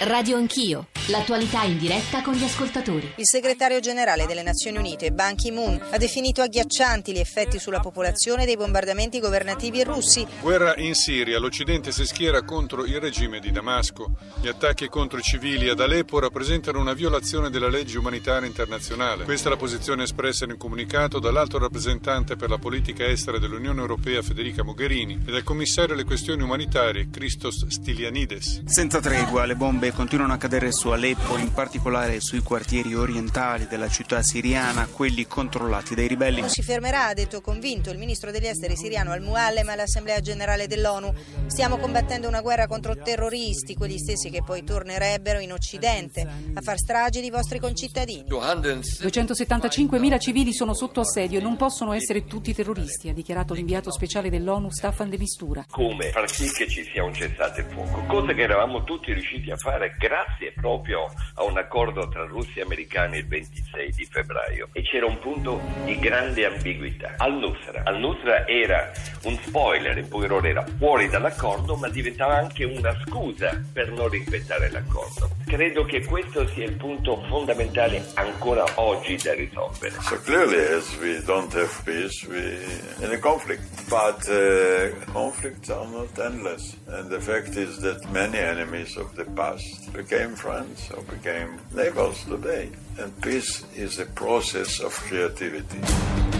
Radio Anch'io, l'attualità in diretta con gli ascoltatori. Il segretario generale delle Nazioni Unite, Ban Ki-moon, ha definito agghiaccianti gli effetti sulla popolazione dei bombardamenti governativi russi. Guerra in Siria, l'Occidente si schiera contro il regime di Damasco. Gli attacchi contro i civili ad Aleppo rappresentano una violazione della legge umanitaria internazionale. Questa è la posizione espressa in un comunicato dall'alto rappresentante per la politica estera dell'Unione Europea Federica Mogherini e dal commissario alle questioni umanitarie Christos Stylianides. Senza tregua le bombe continuano a cadere su Aleppo, in particolare sui quartieri orientali della città siriana, quelli controllati dai ribelli. Non si fermerà, ha detto convinto il ministro degli esteri siriano Al-Muallem all'Assemblea generale dell'ONU. Stiamo combattendo una guerra contro terroristi, quegli stessi che poi tornerebbero in Occidente a far stragi di vostri concittadini. 275.000 civili sono sotto assedio e non possono essere tutti terroristi, ha dichiarato l'inviato speciale dell'ONU Staffan de Mistura. Come far sì che ci sia un cessate il fuoco, cosa che eravamo tutti riusciti a fare fare grazie proprio a un accordo tra russi e americani il 26 di febbraio e c'era un punto di grande ambiguità. Al-Nusra. Al-Nusra era un spoiler, poche parole era fuori dall'accordo ma diventava anche una scusa per non rispettare l'accordo. Credo che questo sia il punto fondamentale ancora oggi da risolvere. So clearly as we don't have peace, we in a conflict. But uh, conflicts are not endless. And the fact is that many enemies of the past became friends or became neighbors today. And peace is a process of creativity.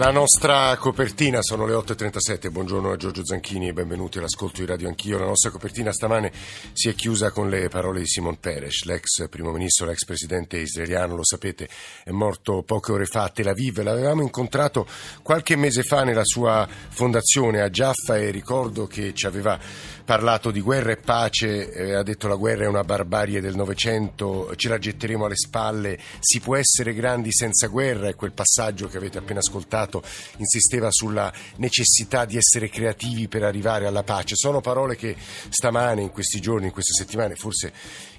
La nostra copertina sono le 8.37, buongiorno a Giorgio Zanchini e benvenuti all'ascolto di Radio Anch'io. La nostra copertina stamane si è chiusa con le parole di Simon Peres, l'ex primo ministro, l'ex presidente israeliano, lo sapete, è morto poche ore fa a Tel Aviv. L'avevamo incontrato qualche mese fa nella sua fondazione a Jaffa e ricordo che ci aveva parlato di guerra e pace, eh, ha detto la guerra è una barbarie del Novecento, ce la getteremo alle spalle, si può essere grandi senza guerra, è quel passaggio che avete appena ascoltato, insisteva sulla necessità di essere creativi per arrivare alla pace. Sono parole che stamane, in questi giorni, in queste settimane, forse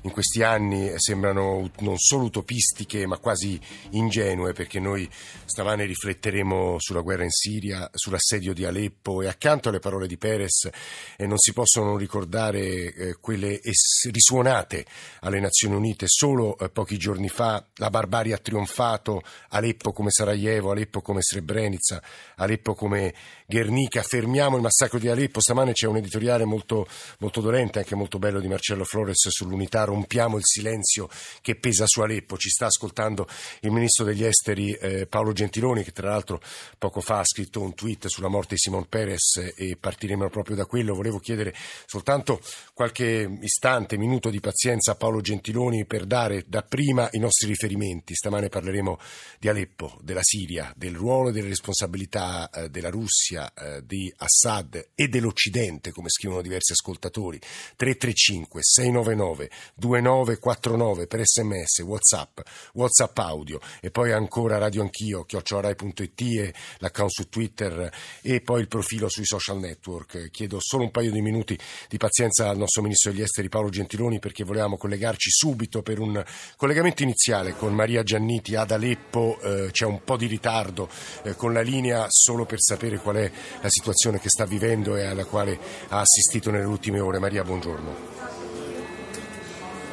in questi anni sembrano non solo utopistiche ma quasi ingenue perché noi stamane rifletteremo sulla guerra in Siria, sull'assedio di Aleppo e accanto alle parole di Perez eh, non si possono ricordare eh, quelle es- risuonate alle Nazioni Unite solo eh, pochi giorni fa. La barbarie ha trionfato, Aleppo come Sarajevo, Aleppo come Srebrenica, Aleppo come Guernica. Fermiamo il massacro di Aleppo. Stamane c'è un editoriale molto, molto dolente, anche molto bello di Marcello Flores sull'unità. Rompiamo il silenzio che pesa su Aleppo. Ci sta ascoltando il ministro degli esteri eh, Paolo Gentiloni, che tra l'altro poco fa ha scritto un tweet sulla morte di Simon Peres e partiremo proprio da quello. Volevo chiedere soltanto qualche istante, minuto di pazienza a Paolo Gentiloni per dare dapprima i nostri riferimenti. Stamane parleremo di Aleppo, della Siria, del ruolo e delle responsabilità eh, della Russia, eh, di Assad e dell'Occidente, come scrivono diversi ascoltatori. 335 699 2949 per sms, whatsapp, whatsapp audio e poi ancora radio anch'io, chiocciorai.it e l'account su Twitter e poi il profilo sui social network. Chiedo solo un paio di minuti di pazienza al nostro ministro degli esteri Paolo Gentiloni perché volevamo collegarci subito per un collegamento iniziale con Maria Gianniti ad Aleppo. Eh, c'è un po' di ritardo eh, con la linea solo per sapere qual è la situazione che sta vivendo e alla quale ha assistito nelle ultime ore. Maria, buongiorno.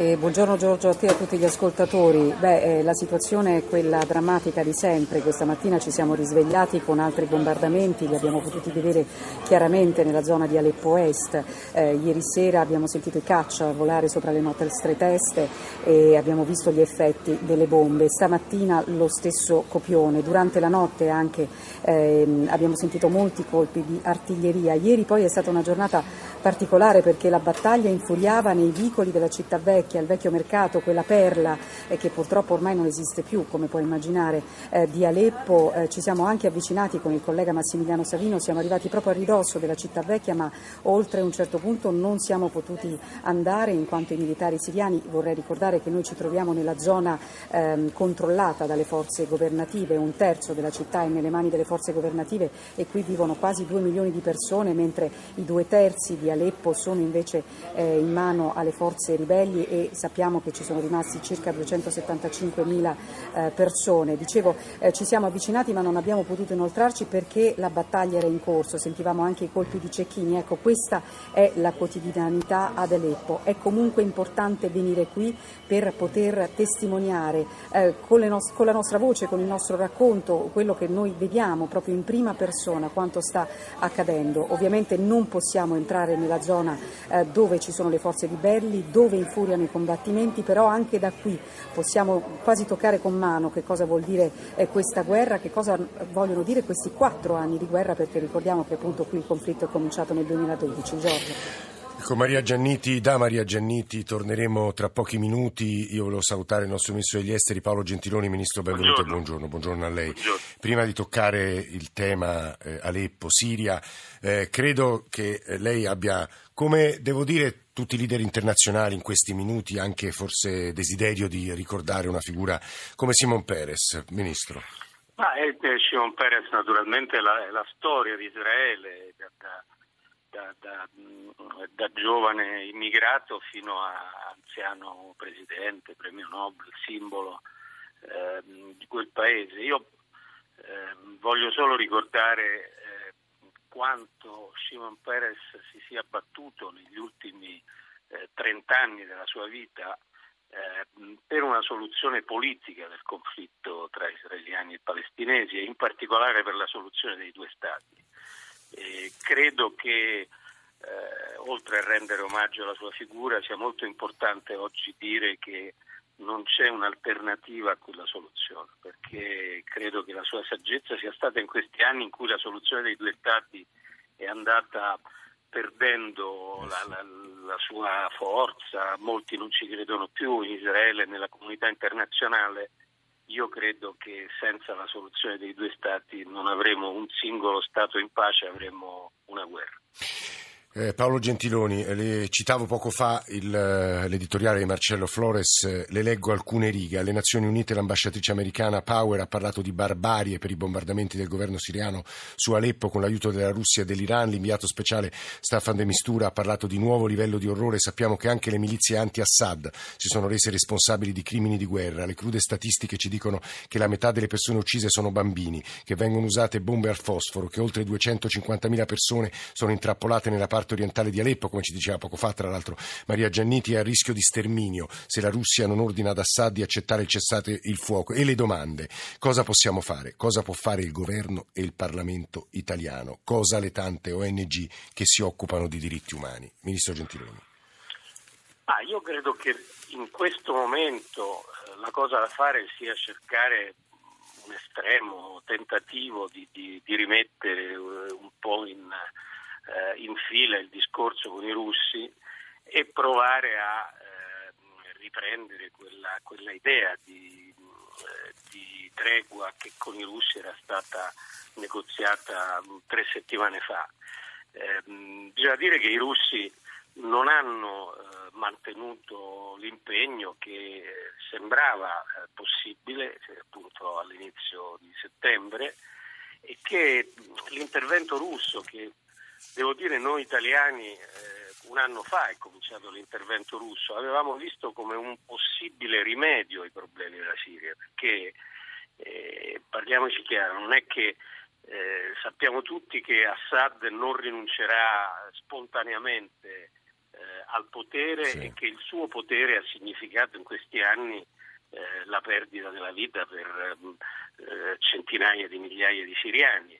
Eh, buongiorno Giorgio a te e a tutti gli ascoltatori. Beh, eh, la situazione è quella drammatica di sempre. Questa mattina ci siamo risvegliati con altri bombardamenti, li abbiamo potuti vedere chiaramente nella zona di Aleppo Est. Eh, ieri sera abbiamo sentito i caccia volare sopra le nostre teste e abbiamo visto gli effetti delle bombe. Stamattina lo stesso copione. Durante la notte anche ehm, abbiamo sentito molti colpi di artiglieria. Ieri poi è stata una giornata particolare perché la battaglia infuriava nei vicoli della città vecchia vecchia, il vecchio mercato, quella perla eh, che purtroppo ormai non esiste più, come puoi immaginare, eh, di Aleppo. Eh, ci siamo anche avvicinati con il collega Massimiliano Savino, siamo arrivati proprio a ridosso della città vecchia, ma oltre un certo punto non siamo potuti andare in quanto i militari siriani, vorrei ricordare che noi ci troviamo nella zona ehm, controllata dalle forze governative, un terzo della città è nelle mani delle forze governative e qui vivono quasi due milioni di persone, mentre i due terzi di Aleppo sono invece eh, in mano alle forze ribelli e sappiamo che ci sono rimasti circa 275 mila eh, persone. Dicevo, eh, ci siamo avvicinati ma non abbiamo potuto inoltrarci perché la battaglia era in corso, sentivamo anche i colpi di cecchini. Ecco, questa è la quotidianità ad Aleppo. È comunque importante venire qui per poter testimoniare eh, con, nos- con la nostra voce, con il nostro racconto, quello che noi vediamo proprio in prima persona, quanto sta accadendo. Ovviamente non possiamo entrare nella zona eh, dove ci sono le forze ribelli, dove infuriano i combattimenti, però anche da qui possiamo quasi toccare con mano che cosa vuol dire eh, questa guerra, che cosa vogliono dire questi quattro anni di guerra, perché ricordiamo che appunto qui il conflitto è cominciato nel 2012. Giorgio. Con Maria Gianniti, da Maria Gianniti torneremo tra pochi minuti. Io volevo salutare il nostro ministro degli esteri Paolo Gentiloni. Ministro, benvenuto buongiorno. e buongiorno. Buongiorno a lei. Buongiorno. Prima di toccare il tema eh, Aleppo, Siria, eh, credo che lei abbia, come devo dire, tutti i leader internazionali in questi minuti, anche forse desiderio di ricordare una figura come Simon Peres. Ministro. Ah, eh, Simon Peres naturalmente è la, la storia di Israele. Da, da da, da, da, giovane immigrato fino a anziano presidente, premio Nobel, simbolo eh, di quel paese. Io eh, voglio solo ricordare eh, quanto Shimon Peres si sia battuto negli ultimi 30 eh, anni della sua vita eh, per una soluzione politica del conflitto tra israeliani e palestinesi e in particolare per la soluzione dei due stati. E credo che eh, oltre a rendere omaggio alla sua figura sia molto importante oggi dire che non c'è un'alternativa a quella soluzione, perché credo che la sua saggezza sia stata in questi anni in cui la soluzione dei due Stati è andata perdendo la, la, la sua forza, molti non ci credono più in Israele nella comunità internazionale io credo che senza la soluzione dei due Stati non avremo un singolo Stato in pace, avremo una guerra. Eh, Paolo Gentiloni, eh, le citavo poco fa il, eh, l'editoriale di Marcello Flores, le leggo alcune righe. Alle Nazioni Unite l'ambasciatrice americana Power ha parlato di barbarie per i bombardamenti del governo siriano su Aleppo con l'aiuto della Russia e dell'Iran. L'inviato speciale Staffan de Mistura ha parlato di nuovo livello di orrore. Sappiamo che anche le milizie anti-Assad si sono rese responsabili di crimini di guerra. Le crude statistiche ci dicono che la metà delle persone uccise sono bambini, che vengono usate bombe al fosforo, che oltre 250.000 persone sono intrappolate nella parte parte orientale di Aleppo, come ci diceva poco fa, tra l'altro Maria Gianniti, è a rischio di sterminio se la Russia non ordina ad Assad di accettare il cessate il fuoco. E le domande, cosa possiamo fare? Cosa può fare il governo e il Parlamento italiano? Cosa le tante ONG che si occupano di diritti umani? Ministro Gentiloni. Ah, io credo che in questo momento eh, la cosa da fare sia cercare un estremo tentativo di, di, di rimettere eh, un po' in, eh, in fila il discorso con i russi e provare a eh, riprendere quella, quella, idea di, eh, di, tregua che con i russi era stata negoziata tre settimane fa. Ehm, bisogna dire che i russi non hanno eh, mantenuto l'impegno che sembrava eh, possibile appunto all'inizio di settembre e che l'intervento russo che Devo dire, noi italiani eh, un anno fa è cominciato l'intervento russo, avevamo visto come un possibile rimedio ai problemi della Siria, perché eh, parliamoci chiaro, non è che eh, sappiamo tutti che Assad non rinuncerà spontaneamente eh, al potere sì. e che il suo potere ha significato in questi anni eh, la perdita della vita per eh, centinaia di migliaia di siriani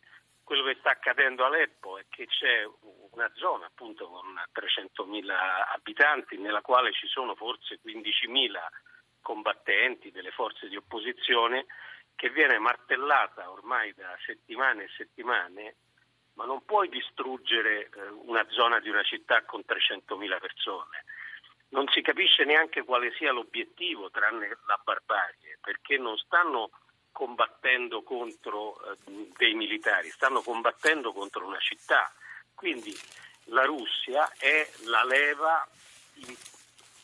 quello che sta accadendo a Aleppo è che c'è una zona appunto con 300.000 abitanti nella quale ci sono forse 15.000 combattenti delle forze di opposizione che viene martellata ormai da settimane e settimane, ma non puoi distruggere eh, una zona di una città con 300.000 persone. Non si capisce neanche quale sia l'obiettivo tranne la barbarie, perché non stanno combattendo contro eh, dei militari, stanno combattendo contro una città. Quindi la Russia è la leva in,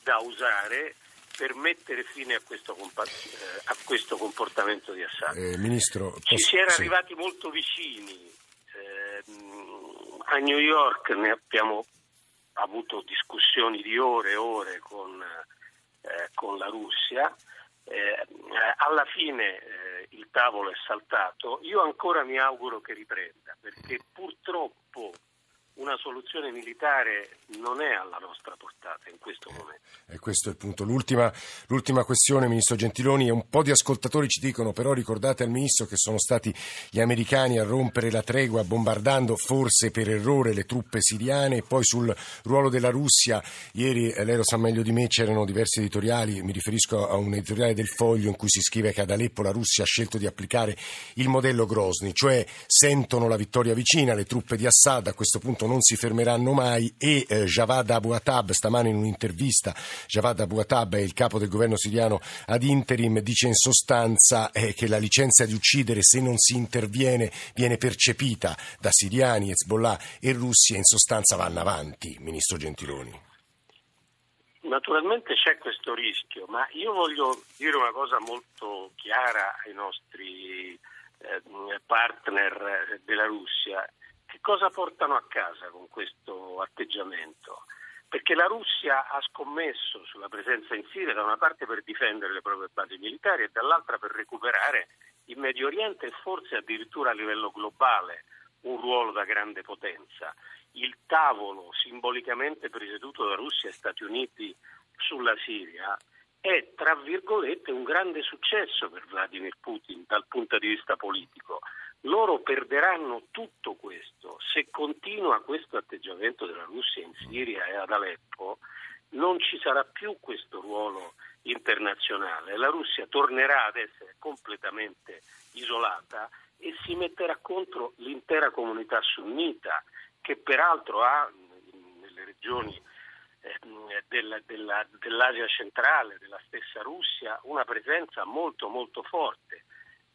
da usare per mettere fine a questo, eh, a questo comportamento di Assad. Eh, Ministro, Ci posso... si era sì. arrivati molto vicini. Eh, a New York ne abbiamo avuto discussioni di ore e ore con eh, con la Russia. Eh, alla fine eh, il tavolo è saltato, io ancora mi auguro che riprenda perché purtroppo una soluzione militare non è alla nostra portata in questo momento. E questo è il punto. L'ultima, l'ultima, questione, Ministro Gentiloni, un po' di ascoltatori ci dicono, però ricordate al Ministro che sono stati gli americani a rompere la tregua bombardando forse per errore le truppe siriane e poi sul ruolo della Russia, ieri eh, lei lo sa meglio di me, c'erano diversi editoriali, mi riferisco a un editoriale del Foglio in cui si scrive che ad Aleppo la Russia ha scelto di applicare il modello Grozny, cioè sentono la vittoria vicina, le truppe di Assad a questo punto non si fermeranno mai e eh, Javad Abu Atab stamane in un'intervista, Javad Abu Atab è il capo del governo siriano ad interim, dice in sostanza eh, che la licenza di uccidere se non si interviene viene percepita da siriani, Hezbollah e russi e in sostanza vanno avanti, Ministro Gentiloni. Naturalmente c'è questo rischio, ma io voglio dire una cosa molto chiara ai nostri eh, partner della Russia cosa portano a casa con questo atteggiamento? Perché la Russia ha scommesso sulla presenza in Siria da una parte per difendere le proprie basi militari e dall'altra per recuperare in Medio Oriente e forse addirittura a livello globale un ruolo da grande potenza. Il tavolo simbolicamente presieduto da Russia e Stati Uniti sulla Siria è, tra virgolette, un grande successo per Vladimir Putin dal punto di vista politico loro perderanno tutto questo. Se continua questo atteggiamento della Russia in Siria e ad Aleppo, non ci sarà più questo ruolo internazionale. La Russia tornerà ad essere completamente isolata e si metterà contro l'intera comunità sunnita, che peraltro ha nelle regioni eh, della, della, dell'Asia centrale, della stessa Russia, una presenza molto molto forte.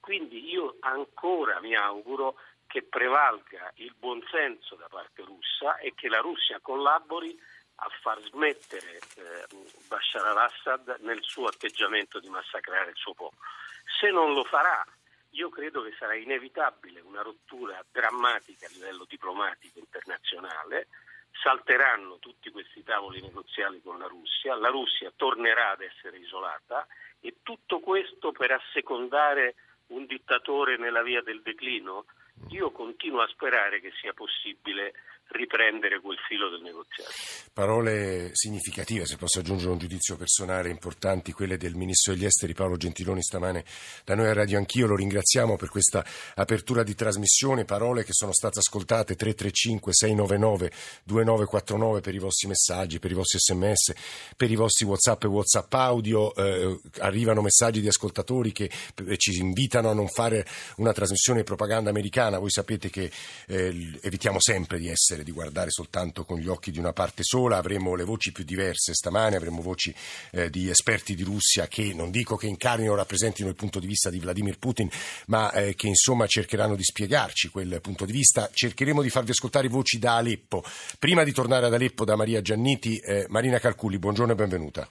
Quindi io ancora mi auguro che prevalga il buonsenso da parte russa e che la Russia collabori a far smettere eh, Bashar al-Assad nel suo atteggiamento di massacrare il suo popolo. Se non lo farà, io credo che sarà inevitabile una rottura drammatica a livello diplomatico internazionale, salteranno tutti questi tavoli negoziali con la Russia, la Russia tornerà ad essere isolata e tutto questo per assecondare un dittatore nella via del declino? Io continuo a sperare che sia possibile riprendere quel filo del negoziato. Parole significative, se posso aggiungere un giudizio personale, importanti, quelle del Ministro degli Esteri Paolo Gentiloni stamane da noi a Radio Anch'io, lo ringraziamo per questa apertura di trasmissione, parole che sono state ascoltate 335 699 2949 per i vostri messaggi, per i vostri sms, per i vostri whatsapp e whatsapp audio, eh, arrivano messaggi di ascoltatori che eh, ci invitano a non fare una trasmissione di propaganda americana, voi sapete che eh, evitiamo sempre di essere smettere di guardare soltanto con gli occhi di una parte sola, avremo le voci più diverse stamane, avremo voci eh, di esperti di Russia che non dico che incarnino o rappresentino il punto di vista di Vladimir Putin, ma eh, che insomma cercheranno di spiegarci quel punto di vista. Cercheremo di farvi ascoltare voci da Aleppo. Prima di tornare ad Aleppo da Maria Gianniti, eh, Marina Calculi, buongiorno e benvenuta.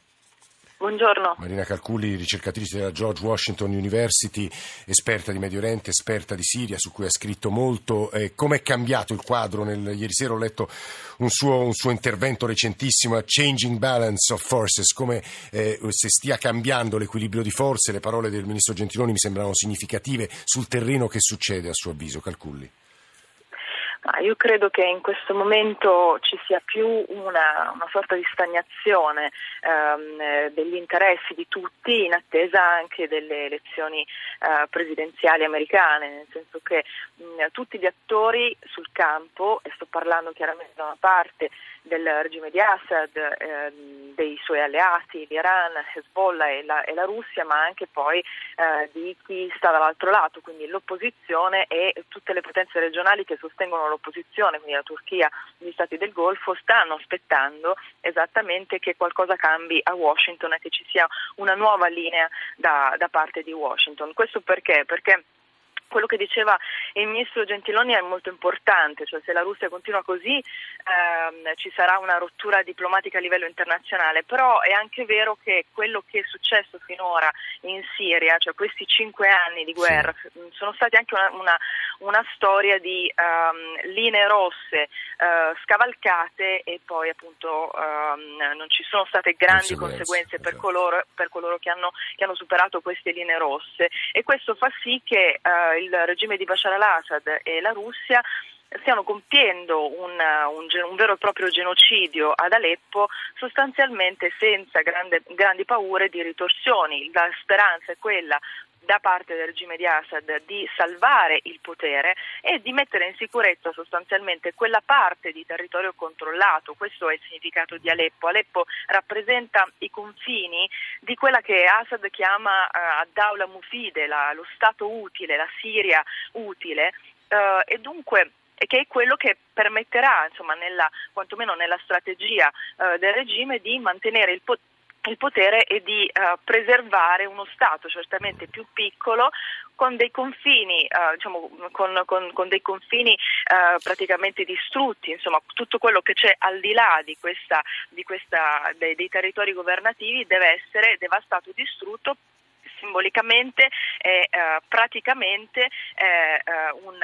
Buongiorno. Marina Calculi, ricercatrice della George Washington University, esperta di Medio Oriente, esperta di Siria, su cui ha scritto molto. Eh, Come è cambiato il quadro? Nel, ieri sera ho letto un suo, un suo, intervento recentissimo, Changing Balance of Forces, come eh, se stia cambiando l'equilibrio di forze. Le parole del ministro Gentiloni mi sembrano significative. Sul terreno che succede a suo avviso, Calculli? Ma io credo che in questo momento ci sia più una, una sorta di stagnazione ehm, degli interessi di tutti in attesa anche delle elezioni eh, presidenziali americane, nel senso che mh, tutti gli attori sul campo, e sto parlando chiaramente da una parte del regime di Assad, eh, dei suoi alleati, l'Iran, Hezbollah e la, e la Russia, ma anche poi eh, di chi sta dall'altro lato, quindi l'opposizione e tutte le potenze regionali che sostengono l'opposizione, quindi la Turchia, gli stati del Golfo, stanno aspettando esattamente che qualcosa cambi a Washington e che ci sia una nuova linea da, da parte di Washington. Questo perché? Perché quello che diceva il ministro Gentiloni è molto importante, cioè se la Russia continua così ehm, ci sarà una rottura diplomatica a livello internazionale, però è anche vero che quello che è successo finora in Siria, cioè questi cinque anni di guerra, sì. sono stati anche una, una, una storia di um, linee rosse uh, scavalcate e poi appunto um, non ci sono state grandi conseguenze per coloro, per coloro che, hanno, che, hanno, superato queste linee rosse. E questo fa sì che uh, il regime di Bashar al-Assad e la Russia stiano compiendo un, un, un, vero e proprio genocidio ad Aleppo sostanzialmente senza grande, grandi paure di ritorsioni. La speranza è quella da parte del regime di Assad di salvare il potere e di mettere in sicurezza sostanzialmente quella parte di territorio controllato. Questo è il significato di Aleppo. Aleppo rappresenta i confini di quella che Assad chiama uh, Daula Mufide, la, lo Stato utile, la Siria utile uh, e dunque che è quello che permetterà, insomma, nella, quantomeno nella strategia uh, del regime, di mantenere il potere il potere è di uh, preservare uno Stato certamente più piccolo con dei confini, uh, diciamo, con, con, con dei confini uh, praticamente distrutti, insomma tutto quello che c'è al di là di questa, di questa, dei, dei territori governativi deve essere devastato, distrutto simbolicamente e eh, praticamente eh, un,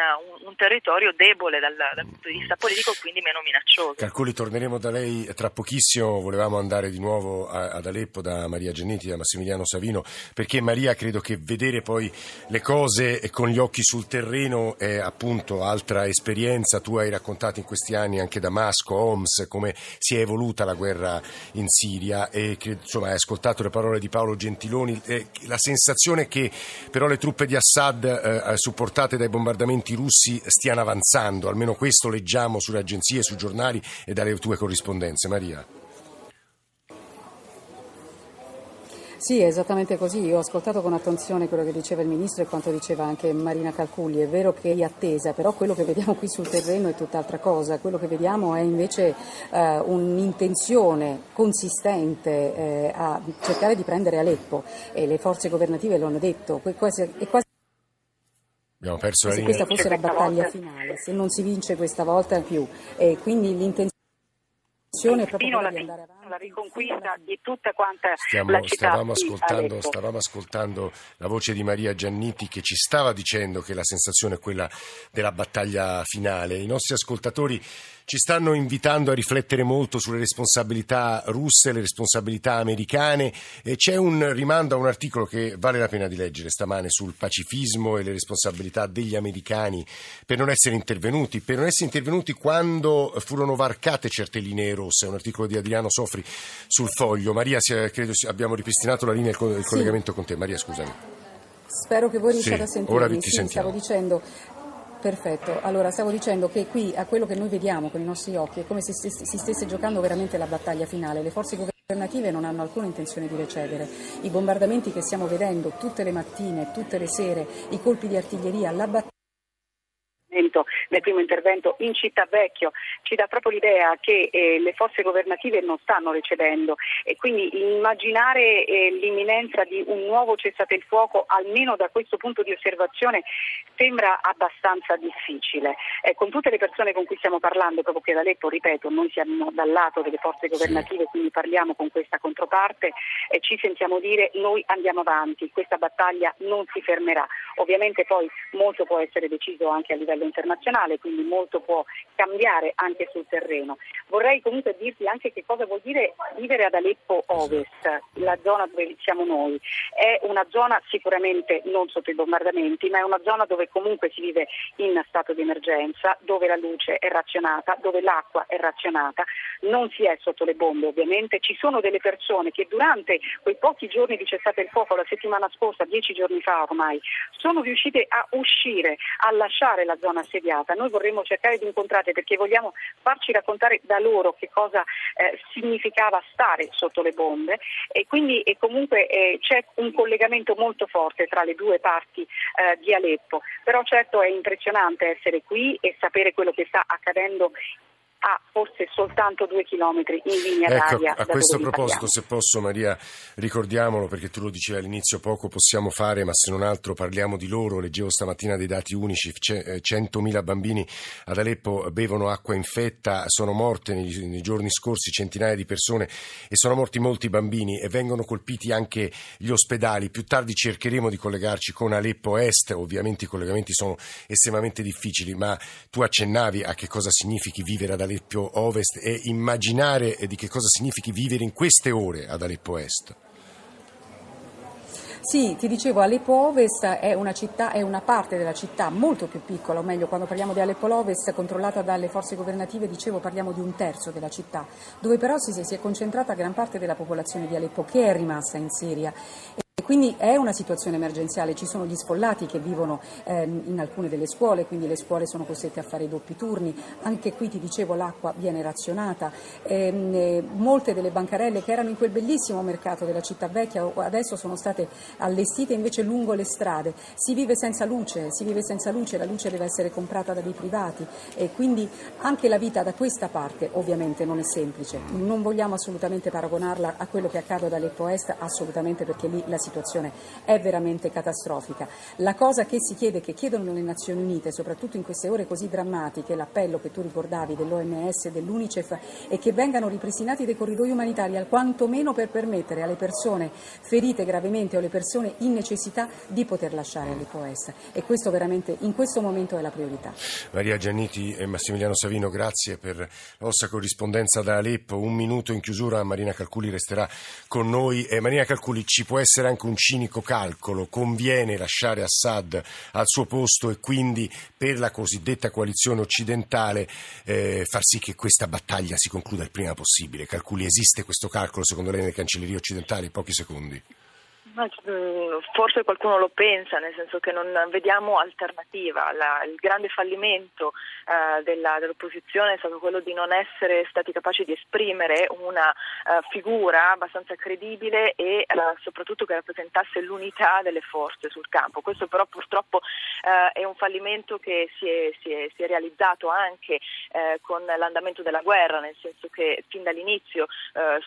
un, territorio debole dal, dal, punto di vista politico e quindi meno minaccioso. Calcoli, torneremo da lei tra pochissimo, volevamo andare di nuovo a, ad Aleppo da Maria Genetti, da Massimiliano Savino, perché Maria credo che vedere poi le cose con gli occhi sul terreno è appunto altra esperienza, tu hai raccontato in questi anni anche Damasco, Homs, come si è evoluta la guerra in Siria e credo, insomma hai ascoltato le parole di Paolo Gentiloni, eh, la sensazione che però le truppe di Assad eh, eh, supportate dai bombardamenti russi stiano avanzando, almeno questo leggiamo sulle agenzie, sui giornali e dalle tue corrispondenze. Maria. Sì, è esattamente così. Io ho ascoltato con attenzione quello che diceva il Ministro e quanto diceva anche Marina Calculli. È vero che è attesa, però quello che vediamo qui sul terreno è tutt'altra cosa. Quello che vediamo è invece eh, un'intenzione consistente eh, a cercare di prendere Aleppo e le forze governative lo hanno detto. È quasi, è quasi Abbiamo perso la linea. Se questa fosse la battaglia finale, se non si vince questa volta più. E quindi l'intenzione è proprio la, di andare avanti la riconquista di tutta quanta Stiamo, la città stavamo ascoltando, stavamo ascoltando la voce di Maria Giannitti che ci stava dicendo che la sensazione è quella della battaglia finale. I nostri ascoltatori ci stanno invitando a riflettere molto sulle responsabilità russe, le responsabilità americane. E c'è un rimando a un articolo che vale la pena di leggere stamane sul pacifismo e le responsabilità degli americani per non essere intervenuti, per non essere intervenuti quando furono varcate certe linee rosse. Un articolo di Adriano Sofri sul foglio. Maria, credo abbiamo ripristinato la linea e il collegamento sì. con te. Maria, scusami. Spero che voi riusciate sì, a sentirmi. Sì, stavo dicendo Perfetto, allora stavo dicendo che qui a quello che noi vediamo con i nostri occhi è come se si stesse giocando veramente la battaglia finale, le forze governative non hanno alcuna intenzione di recedere, i bombardamenti che stiamo vedendo tutte le mattine, tutte le sere, i colpi di artiglieria, la battaglia nel primo intervento in Città Vecchio, ci dà proprio l'idea che eh, le forze governative non stanno recedendo e quindi immaginare eh, l'imminenza di un nuovo cessate il fuoco, almeno da questo punto di osservazione, sembra abbastanza difficile. Eh, con tutte le persone con cui stiamo parlando, proprio qui ad Aleppo, ripeto, noi siamo dal lato delle forze governative, quindi parliamo con questa controparte e ci sentiamo dire noi andiamo avanti, questa battaglia non si fermerà. Ovviamente poi molto può essere deciso anche a livello internazionale, quindi molto può cambiare anche sul terreno. Vorrei comunque dirti anche che cosa vuol dire vivere ad Aleppo Ovest, la zona dove siamo noi. È una zona sicuramente non sotto i bombardamenti, ma è una zona dove comunque si vive in stato di emergenza, dove la luce è razionata, dove l'acqua è razionata, non si è sotto le bombe ovviamente. Ci sono delle persone che durante quei pochi giorni di cessate il fuoco, la settimana scorsa, dieci giorni fa ormai, sono riuscite a uscire, a lasciare la zona assediata. Noi vorremmo cercare di incontrarle perché vogliamo farci raccontare da loro che cosa eh, significava stare sotto le bombe e quindi e comunque eh, c'è un collegamento molto forte tra le due parti eh, di Aleppo. Però certo è impressionante essere qui e sapere quello che sta accadendo a forse soltanto due chilometri in linea ecco, d'aria. A questo proposito, se posso Maria, ricordiamolo perché tu lo dicevi all'inizio, poco possiamo fare, ma se non altro parliamo di loro. Leggevo stamattina dei dati unici, 100.000 bambini ad Aleppo bevono acqua infetta, sono morte nei, nei giorni scorsi centinaia di persone e sono morti molti bambini e vengono colpiti anche gli ospedali. Più tardi cercheremo di collegarci con Aleppo Est, ovviamente i collegamenti sono estremamente difficili, ma tu accennavi a che cosa significhi vivere ad Aleppo Ovest e immaginare di che cosa significhi vivere in queste ore ad Aleppo Est. Sì, ti dicevo, Aleppo Ovest è una città, è una parte della città molto più piccola, o meglio, quando parliamo di Aleppo Ovest controllata dalle forze governative, dicevo, parliamo di un terzo della città, dove però si, si è concentrata gran parte della popolazione di Aleppo che è rimasta in Siria. Quindi è una situazione emergenziale, ci sono gli sfollati che vivono eh, in alcune delle scuole, quindi le scuole sono costrette a fare i doppi turni, anche qui ti dicevo l'acqua viene razionata, ehm, eh, molte delle bancarelle che erano in quel bellissimo mercato della città vecchia adesso sono state allestite invece lungo le strade, si vive senza luce, si vive senza luce, la luce deve essere comprata da privati. E quindi anche la vita da questa parte ovviamente non è semplice, non vogliamo assolutamente paragonarla a quello che accade ad Aleppo Est, assolutamente perché lì la situazione situazione è veramente catastrofica. La cosa che si chiede, che chiedono le Nazioni Unite, soprattutto in queste ore così drammatiche, l'appello che tu ricordavi dell'OMS dell'UNICEF, è che vengano ripristinati dei corridoi umanitari, al quantomeno per permettere alle persone ferite gravemente o alle persone in necessità di poter lasciare Est. E questo veramente in questo momento è la priorità. Maria Gianniti e Massimiliano Savino, grazie per la vostra corrispondenza da Aleppo. Un minuto in chiusura, Marina Calculi resterà con noi. Eh, Marina Calculi, ci può essere anche un cinico calcolo, conviene lasciare Assad al suo posto e quindi per la cosiddetta coalizione occidentale eh, far sì che questa battaglia si concluda il prima possibile. Calculi, esiste questo calcolo secondo lei nelle cancellerie occidentali? Pochi secondi. Mm, forse qualcuno lo pensa, nel senso che non vediamo alternativa. La, il grande fallimento eh, della, dell'opposizione è stato quello di non essere stati capaci di esprimere una uh, figura abbastanza credibile e uh, soprattutto che rappresentasse l'unità delle forze sul campo. Questo però purtroppo uh, è un fallimento che si è, si è, si è realizzato anche con l'andamento della guerra, nel senso che fin dall'inizio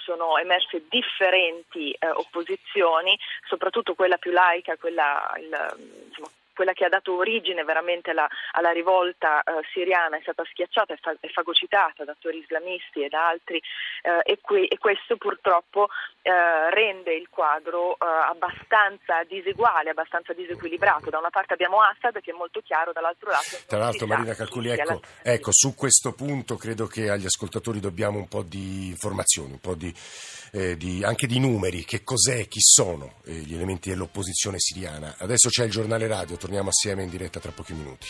sono emerse differenti opposizioni soprattutto quella più laica, quella il, insomma, quella che ha dato origine veramente alla, alla rivolta eh, siriana è stata schiacciata e, fa, fagocitata da attori islamisti e da altri eh, e, qui, e, questo purtroppo eh, rende il quadro eh, abbastanza diseguale, abbastanza disequilibrato. Da una parte abbiamo Assad che è molto chiaro, dall'altro lato... Tra l'altro Marina Calculi, ecco, ecco, su questo punto credo che agli ascoltatori dobbiamo un po' di informazioni, un po' di, eh, di, anche di numeri, che cos'è, chi sono eh, gli elementi dell'opposizione siriana. Adesso c'è il giornale radio, torniamo assieme in diretta tra pochi minuti.